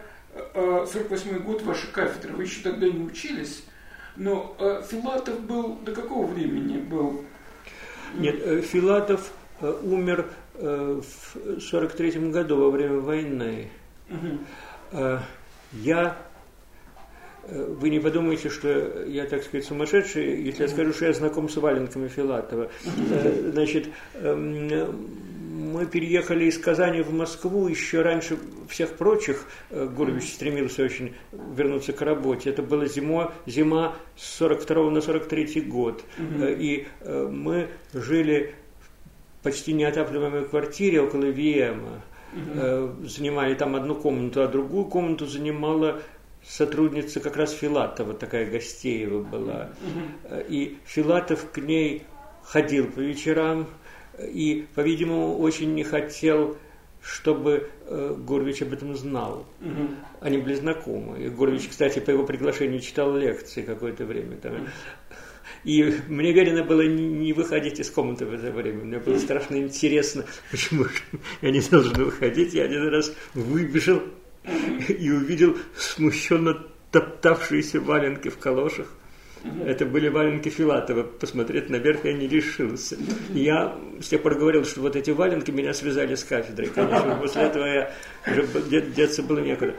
48 э, год ваша кафедра? Вы еще тогда не учились, но э, Филатов был до какого времени был? Нет, э, Филатов умер в 43 году во время войны. Угу. Я вы не подумайте, что я, так сказать, сумасшедший, если я скажу, что я знаком с валенками Филатова. Значит, эм, мы переехали из Казани в Москву еще раньше всех прочих. Э, Гурвич стремился очень вернуться к работе. Это была зима, зима с 42 на 43 год. Угу. И э, мы жили в почти неотапливаемой квартире около Виема. Угу. Занимали там одну комнату, а другую комнату занимала сотрудница как раз Филатова, такая Гостеева была. И Филатов к ней ходил по вечерам, и, по-видимому, очень не хотел, чтобы э, Горвич об этом знал. Угу. Они были знакомы. И Горвич, кстати, по его приглашению читал лекции какое-то время. Там. И мне велено было не выходить из комнаты в это время. Мне было страшно интересно, почему я не должен выходить. Я один раз выбежал и увидел смущенно топтавшиеся валенки в калошах. Это были валенки Филатова. Посмотреть наверх я не решился. Я с тех пор говорил, что вот эти валенки меня связали с кафедрой. Конечно, после этого я уже деться было некуда.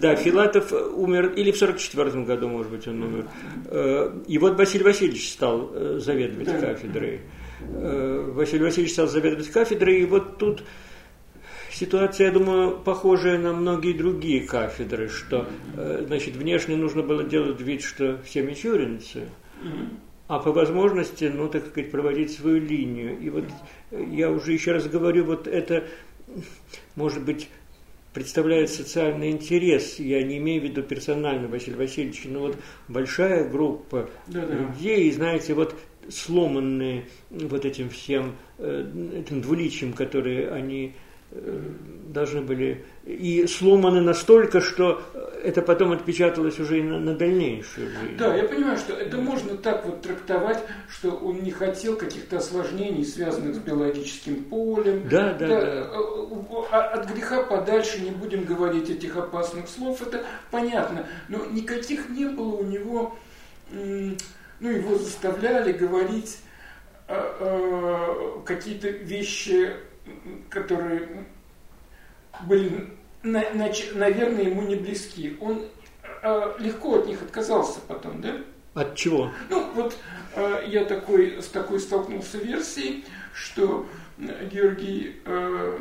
Да, Филатов умер, или в 44 году, может быть, он умер. Э, и вот Василий Васильевич стал э, заведовать кафедрой. Э, Василий Васильевич стал заведовать кафедрой, и вот тут ситуация, я думаю, похожая на многие другие кафедры, что, э, значит, внешне нужно было делать вид, что все мичуринцы, а по возможности, ну, так сказать, проводить свою линию. И вот я уже еще раз говорю, вот это, может быть, представляет социальный интерес. Я не имею в виду персонально Василия Васильевича, но вот большая группа да -да. людей, знаете, вот сломанные вот этим всем, э, этим двуличием, которые они должны были и сломаны настолько, что это потом отпечаталось уже и на, на дальнейшую жизнь. Да, я понимаю, что это можно так вот трактовать, что он не хотел каких-то осложнений, связанных с биологическим полем. Да, да, да. да. А, от греха подальше не будем говорить этих опасных слов, это понятно. Но никаких не было у него, ну, его заставляли говорить какие-то вещи которые были, на, на, наверное, ему не близки. Он э, легко от них отказался потом, да? От чего? Ну, вот э, я такой, с такой столкнулся версией, что Георгий э,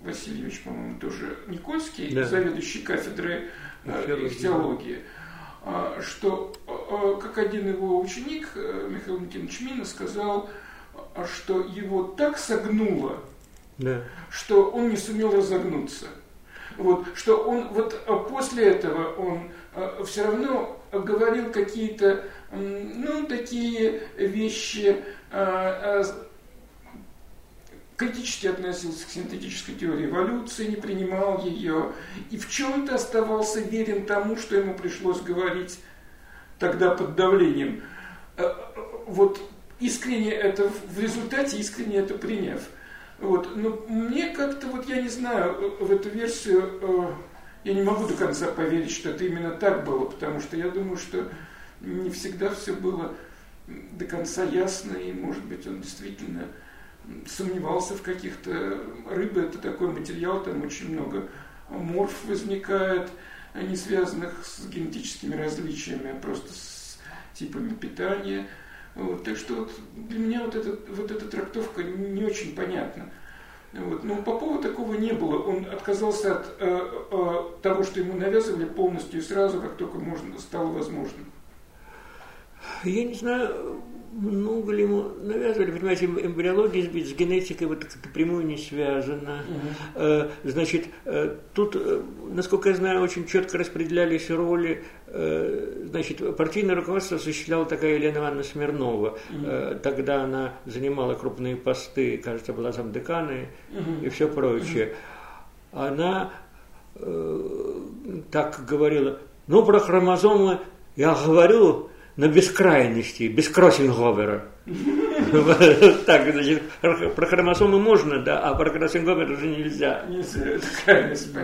Васильевич, по-моему, тоже Никольский, да. заведующий кафедрой теологии, что как один его ученик, Михаил Никитич Мина, сказал, что его так согнуло да. что он не сумел разогнуться. Вот, что он вот а после этого он а, все равно говорил какие-то, ну, такие вещи, а, критически относился к синтетической теории эволюции, не принимал ее, и в чем-то оставался верен тому, что ему пришлось говорить тогда под давлением. Вот искренне это, в результате искренне это приняв. Вот. Но мне как-то, вот я не знаю, в эту версию э, я не могу до конца поверить, что это именно так было, потому что я думаю, что не всегда все было до конца ясно, и, может быть, он действительно сомневался в каких-то... Рыба – это такой материал, там очень много морф возникает, не связанных с генетическими различиями, а просто с типами питания – вот, так что вот для меня вот, этот, вот эта трактовка не очень понятна. Вот. Но по поводу такого не было. Он отказался от э, э, того, что ему навязывали полностью и сразу, как только можно, стало возможным. Я не знаю, много ли ему навязывали, понимаете, эмбриология с генетикой вот прямую не связана. Угу. Значит, э, тут, э, насколько я знаю, очень четко распределялись роли. Значит, партийное руководство осуществляла такая Елена Ивановна Смирнова. Угу. Тогда она занимала крупные посты, кажется, была замдеканы угу. и все прочее. Она э, так говорила, ну, про хромозомы я говорю, на бескрайности, без кроссинговера. Так, значит, про хромосомы можно, да, а про кроссинговер уже нельзя.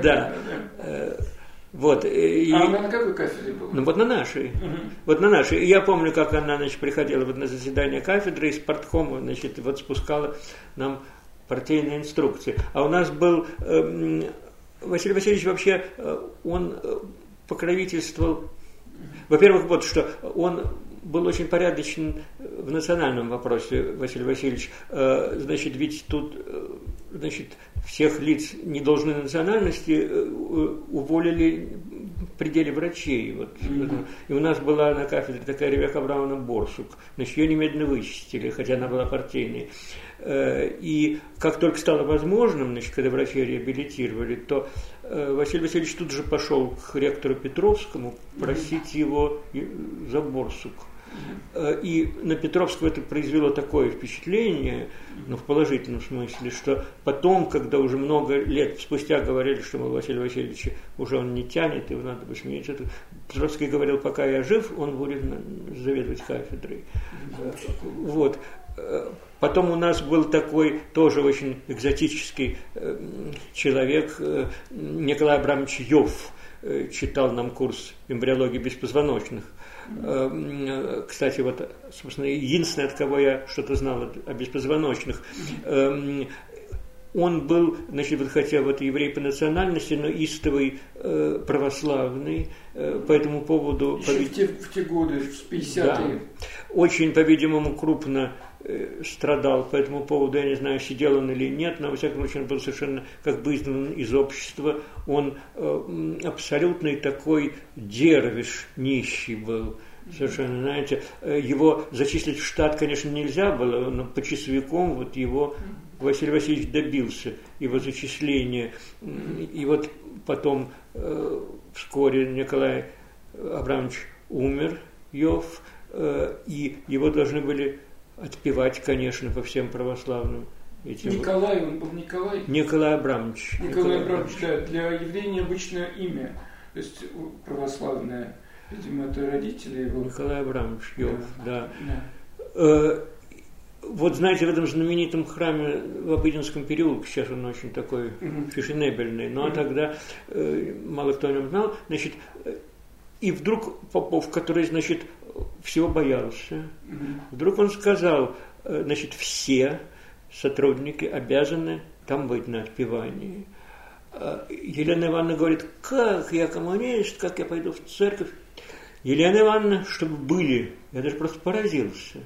Да. Вот. И, а она на какой кафедре была? Ну вот на нашей. Угу. Вот на нашей. И я помню, как она, значит, приходила вот на заседание кафедры из парткома, значит, вот спускала нам партийные инструкции. А у нас был э, Василий Васильевич вообще, он покровительствовал во-первых, вот что он был очень порядочен в национальном вопросе, Василий Васильевич. Э, значит, ведь тут э, значит, всех лиц не должны национальности э, уволили в пределе врачей. Вот. Mm-hmm. И у нас была на кафедре такая Ревека Абрамовна Борсук. Значит, ее немедленно вычистили, хотя она была партийной. И как только стало возможным, значит, когда врачи реабилитировали, то Василий Васильевич тут же пошел к ректору Петровскому просить его за Борсук. Э, и на Петровского это произвело такое впечатление, ну, в положительном смысле, что потом, когда уже много лет спустя говорили, что, мол, Василий Васильевич уже он не тянет, его надо бы сменить, это Петровский говорил, пока я жив, он будет заведовать кафедрой. Вот. Э, потом у нас был такой тоже очень экзотический э, человек Николай Абрамович Йов, читал нам курс эмбриологии беспозвоночных. Кстати, вот, собственно, единственное, от кого я что-то знал о беспозвоночных, он был, значит, вот хотя вот еврей по национальности, но истовый э, православный, э, по этому поводу... Еще по... в, те, в те годы, в 50-е. Да, очень, по-видимому, крупно Э, страдал по этому поводу, я не знаю, сидел он или нет, но, во всяком случае, он был совершенно как бы изгнан из общества. Он э, абсолютный такой дервиш, нищий был. Совершенно, знаете, э, его зачислить в штат, конечно, нельзя было, но по часовикам вот его Василий Васильевич добился его зачисления. И вот потом э, вскоре Николай Абрамович умер, Йов, э, и его должны были отпевать, конечно, по всем православным. Этим. Николай, он был Николай? Николай Абрамович. Николай, Николай Абрамович, да, для еврея необычное имя, то есть православное. Видимо, это родители его. Николай Абрамович, Йов, да. да. да. Вот знаете, в этом знаменитом храме в Обыденском переулке, сейчас он очень такой угу. фешенебельный, но угу. тогда э, мало кто о нем знал, значит, э, и вдруг Попов, который, значит, всего боялся. Вдруг он сказал, э, значит, все сотрудники обязаны там быть на отпевании. А Елена Ивановна говорит, как я коммунист, как я пойду в церковь. Елена Ивановна, чтобы были, я даже просто поразился.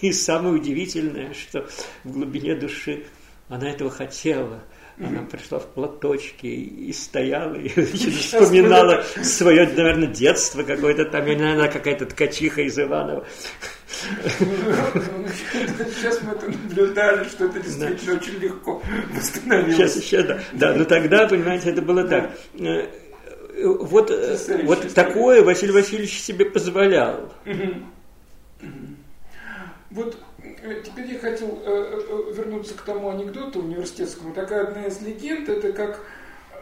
И самое удивительное, что в глубине души она этого хотела – она пришла в платочке и стояла, и вспоминала свое, наверное, детство какое-то там, и, наверное, какая-то ткачиха из Иванова. Сейчас мы это наблюдали, что это действительно очень легко восстановилось. Сейчас, сейчас, да. Да, но тогда, понимаете, это было так. Э, вот, вот такое Василий Васильевич себе позволял. Вот э, теперь я хотел вернуться к тому анекдоту университетскому. Такая одна из легенд, это как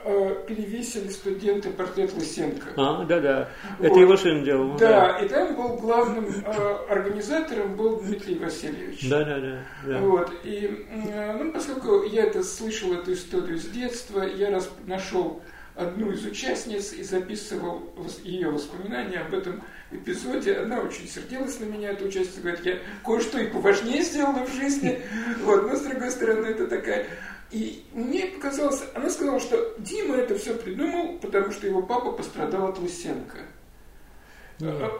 Э, перевесили студенты портрет Лысенко. А, да-да. Это вот. его сын делал. Да, да, и там был главным э, организатором был Дмитрий Васильевич. Да-да-да. Да. Вот. И, э, ну, поскольку я это слышал, эту историю с детства, я раз нашел одну из участниц и записывал ее воспоминания об этом эпизоде. Она очень сердилась на меня, эта участница, говорит, я кое-что и поважнее сделала в жизни. Вот, но с другой стороны, это такая и мне показалось, она сказала, что Дима это все придумал, потому что его папа пострадал от Лысенко. Mm.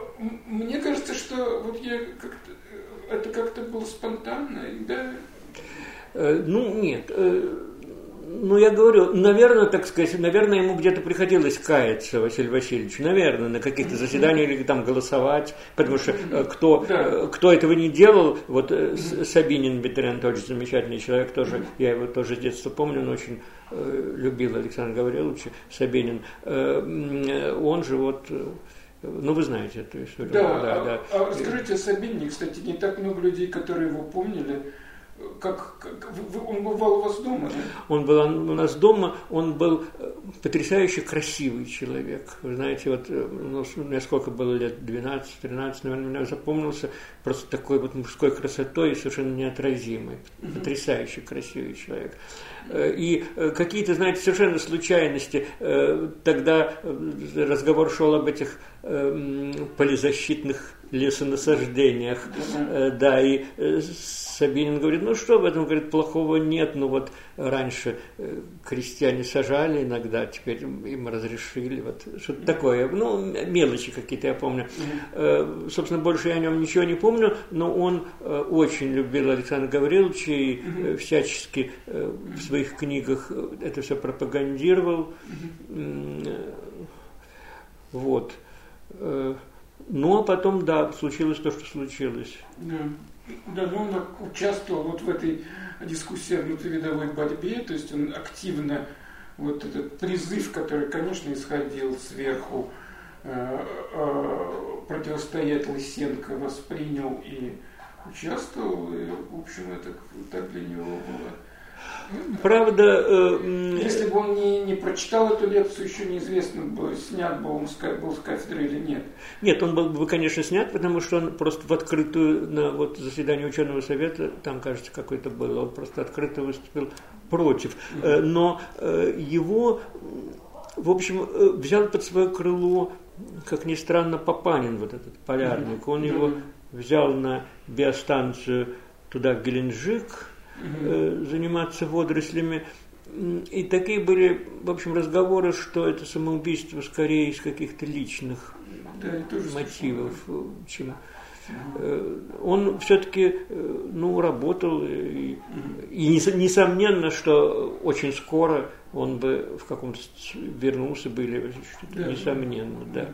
Мне кажется, что вот я как-то это как-то было спонтанно, да? Э, ну, нет. Ну, я говорю, наверное, так сказать, наверное, ему где-то приходилось каяться, Василий Васильевич, наверное, на каких-то заседаниях или там голосовать, потому что э, кто, э, кто этого не делал, вот э, Сабинин Дмитрий Анатольевич, замечательный человек тоже, я его тоже с детства помню, он очень любил Александра Гавриловича Сабинин, он же вот ну, вы знаете эту историю. Да, да, а, да. а расскажите о Сабинине, кстати, не так много людей, которые его помнили как, как он бывал у вас дома? Да? Он был у нас дома, он был э, потрясающе красивый человек. Вы знаете, вот э, ну, мне сколько было лет, 12-13, наверное, меня запомнился просто такой вот мужской красотой совершенно неотразимой. Угу. Потрясающе красивый человек. Э, и какие-то, знаете, совершенно случайности. Тогда разговор шел об этих полизащитных лесонасаждениях. Да, и Сабинин говорит, ну что в этом, говорит, плохого нет, ну вот раньше э, крестьяне сажали иногда, теперь им разрешили, вот что-то такое, ну мелочи какие-то я помню. Mm-hmm. Собственно, больше я о нем ничего не помню, но он э, очень любил Александра Гавриловича и mm-hmm. всячески в своих книгах это все пропагандировал. Mm-hmm. Вот. Ну, а потом, да, случилось то, что случилось. Yeah. Да, ну он участвовал вот в этой дискуссии о внутривидовой борьбе, то есть он активно вот этот призыв, который, конечно, исходил сверху, э, э, противостоять Лысенко воспринял и участвовал, и, в общем, это так для него было Правда... Э, Если бы он не, не прочитал эту лекцию, еще неизвестно, бы, снят бы он был с кафедры или нет. Нет, он был бы, конечно, снят, потому что он просто в открытую, на вот заседании ученого совета, там, кажется, какой-то был, он просто открыто выступил против. Mm-hmm. Но э, его, в общем, э, взял под свое крыло, как ни странно, Папанин, вот этот полярник. Он mm-hmm. его взял на биостанцию туда, в Геленджик, э, заниматься водорослями. И такие были, в общем, разговоры, что это самоубийство скорее из каких-то личных да, мотивов, чем э, он все-таки э, ну, работал, и, и несомненно, что очень скоро он бы в каком-то вернулся бы, или да. несомненно, да.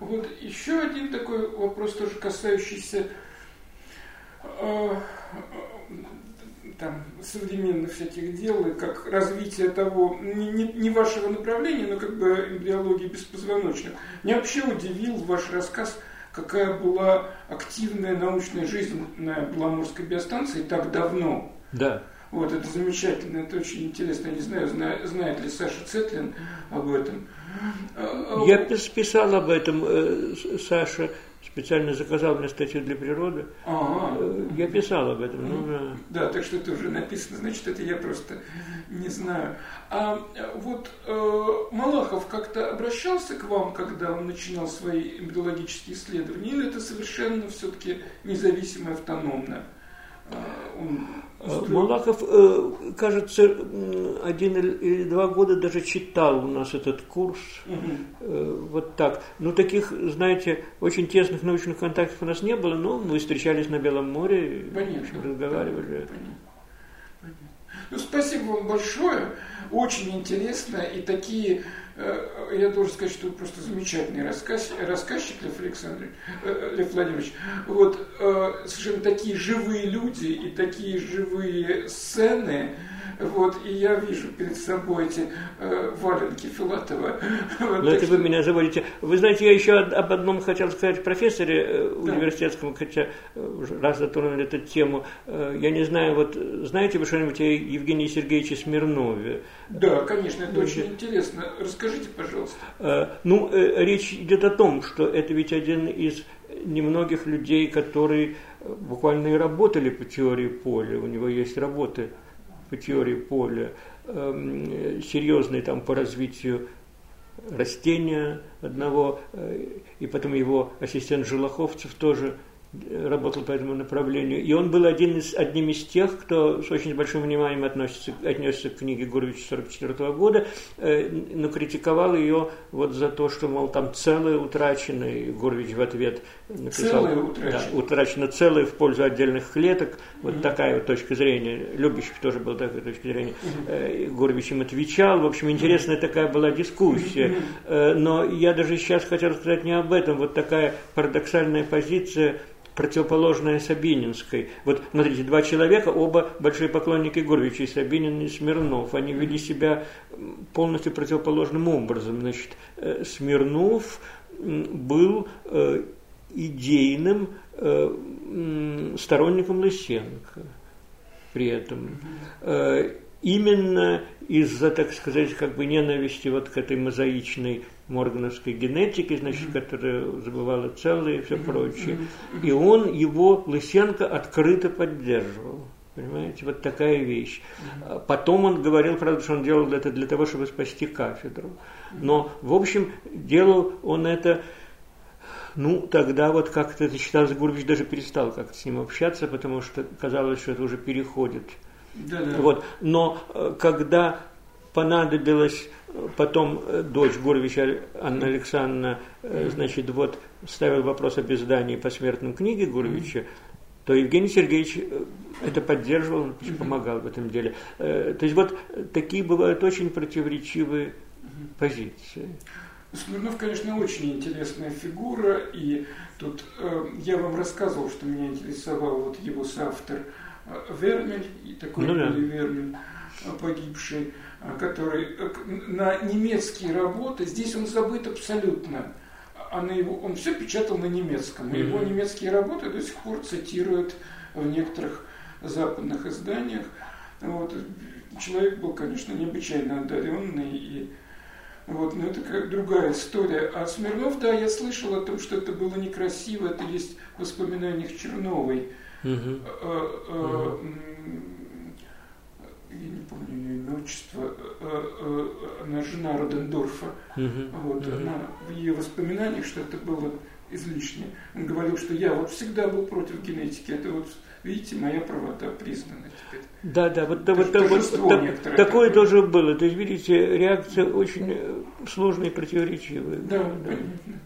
Вот еще один такой вопрос, тоже касающийся Э, там, современных всяких дел, и как развитие того, не, не, не вашего направления, но как бы эмбриологии беспозвоночных. Меня вообще удивил ваш рассказ, какая была активная научная жизнь на Беломорской биостанции так давно. Да. Вот, это замечательно, это очень интересно. Я не знаю, знает, знает ли Саша Цетлин об этом. Я писал об этом, э, Саша специально заказал мне статью для природы. Ага. Э, я писал об этом. Ну, да. да, так что это уже написано, значит, это я просто не знаю. А вот э, Малахов как-то обращался к вам, когда он начинал свои эмбриологические исследования, или это совершенно все-таки независимо, автономно? А, он Малахов, э, кажется, один или два года даже читал у нас этот курс. Угу. Вот так. Ну, таких, знаете, очень тесных научных контактов у нас не было, но мы встречались на Белом море, Понятно. разговаривали. Понятно. Ну, спасибо вам большое. Очень интересно. И такие, э, я должен сказать, что просто замечательный рассказ, рассказчик, Лев Александрович, э, Лев Владимирович. Вот совершенно такие живые люди и такие живые сцены. Вот, и я вижу перед собой эти э, валенки Филатова. Вот, Но это что... вы меня заводите. Вы знаете, я еще об одном хотел сказать профессоре э, да. университетском, хотя э, раз затронули эту тему. Э, я не знаю, вот знаете вы что-нибудь о Евгении Сергеевиче Смирнове? Да, конечно, это очень интересно. Расскажите, пожалуйста. Ну, речь идет о том, что это ведь один из немногих людей, которые буквально и работали по теории поля. У него есть работы теории поля, э, серьезный там по развитию растения одного, э, и потом его ассистент Жилоховцев тоже работал по этому направлению. И он был один из, одним из тех, кто с очень большим вниманием относится, отнесся к книге Гурвича 44 года, э, но критиковал ее вот за то, что, мол, там целое утрачено, и Гурвич в ответ написал, целое утрачено. Да, утрачено целое в пользу отдельных клеток. Вот mm-hmm. такая вот точка зрения. Любящих тоже был такой точки зрения. Mm-hmm. Гурвич им отвечал. В общем, интересная такая была дискуссия. Mm-hmm. Но я даже сейчас хотел сказать не об этом. Вот такая парадоксальная позиция – противоположная Сабининской. Вот, смотрите, два человека, оба большие поклонники Гурвича, и Сабинин, и Смирнов. Они вели себя полностью противоположным образом. Значит, э, Смирнов был э, идейным э, сторонником Лысенко при этом именно из-за, так сказать, как бы ненависти вот к этой мозаичной моргановской генетике, значит, которая забывала целое и все прочее. И он его, Лысенко, открыто поддерживал. Понимаете, вот такая вещь. Потом он говорил, правда, что он делал это для того, чтобы спасти кафедру. Но, в общем, делал он это, ну, тогда вот как-то это считалось, Гурбич даже перестал как-то с ним общаться, потому что казалось, что это уже переходит да, да. Вот. Но э, когда понадобилось э, потом э, дочь Гурвича Анна Александровна, значит, вот ставил вопрос об издании по смертным книге Гурвича, то Евгений Сергеевич это поддерживал, помогал в этом деле. То есть вот такие бывают очень противоречивые позиции. Смирнов, конечно, очень интересная фигура, и тут э, я вам рассказывал, что меня интересовал вот его соавтор Вермель, такой ну, да. Вермель погибший, а, который э, на немецкие работы, здесь он забыт абсолютно, а на его, он все печатал на немецком, mm-hmm. его немецкие работы до сих пор цитируют в некоторых западных изданиях. Вот. Человек был, конечно, необычайно одаренный и вот, но это как другая история. А Смирнов, да, я слышал о том, что это было некрасиво, это есть в воспоминаниях Черновой. Угу. Я не помню ее имя, отчество. Она жена Родендорфа. Угу. Вот, угу. Она в ее воспоминаниях, что это было излишне. Он говорил, что я вот всегда был против генетики. Это вот, видите, моя правота признана теперь. Да, да, вот, да, вот, да, вот так, такое, тоже было. То есть, видите, реакция очень сложная и противоречивая. Да, да. понятно.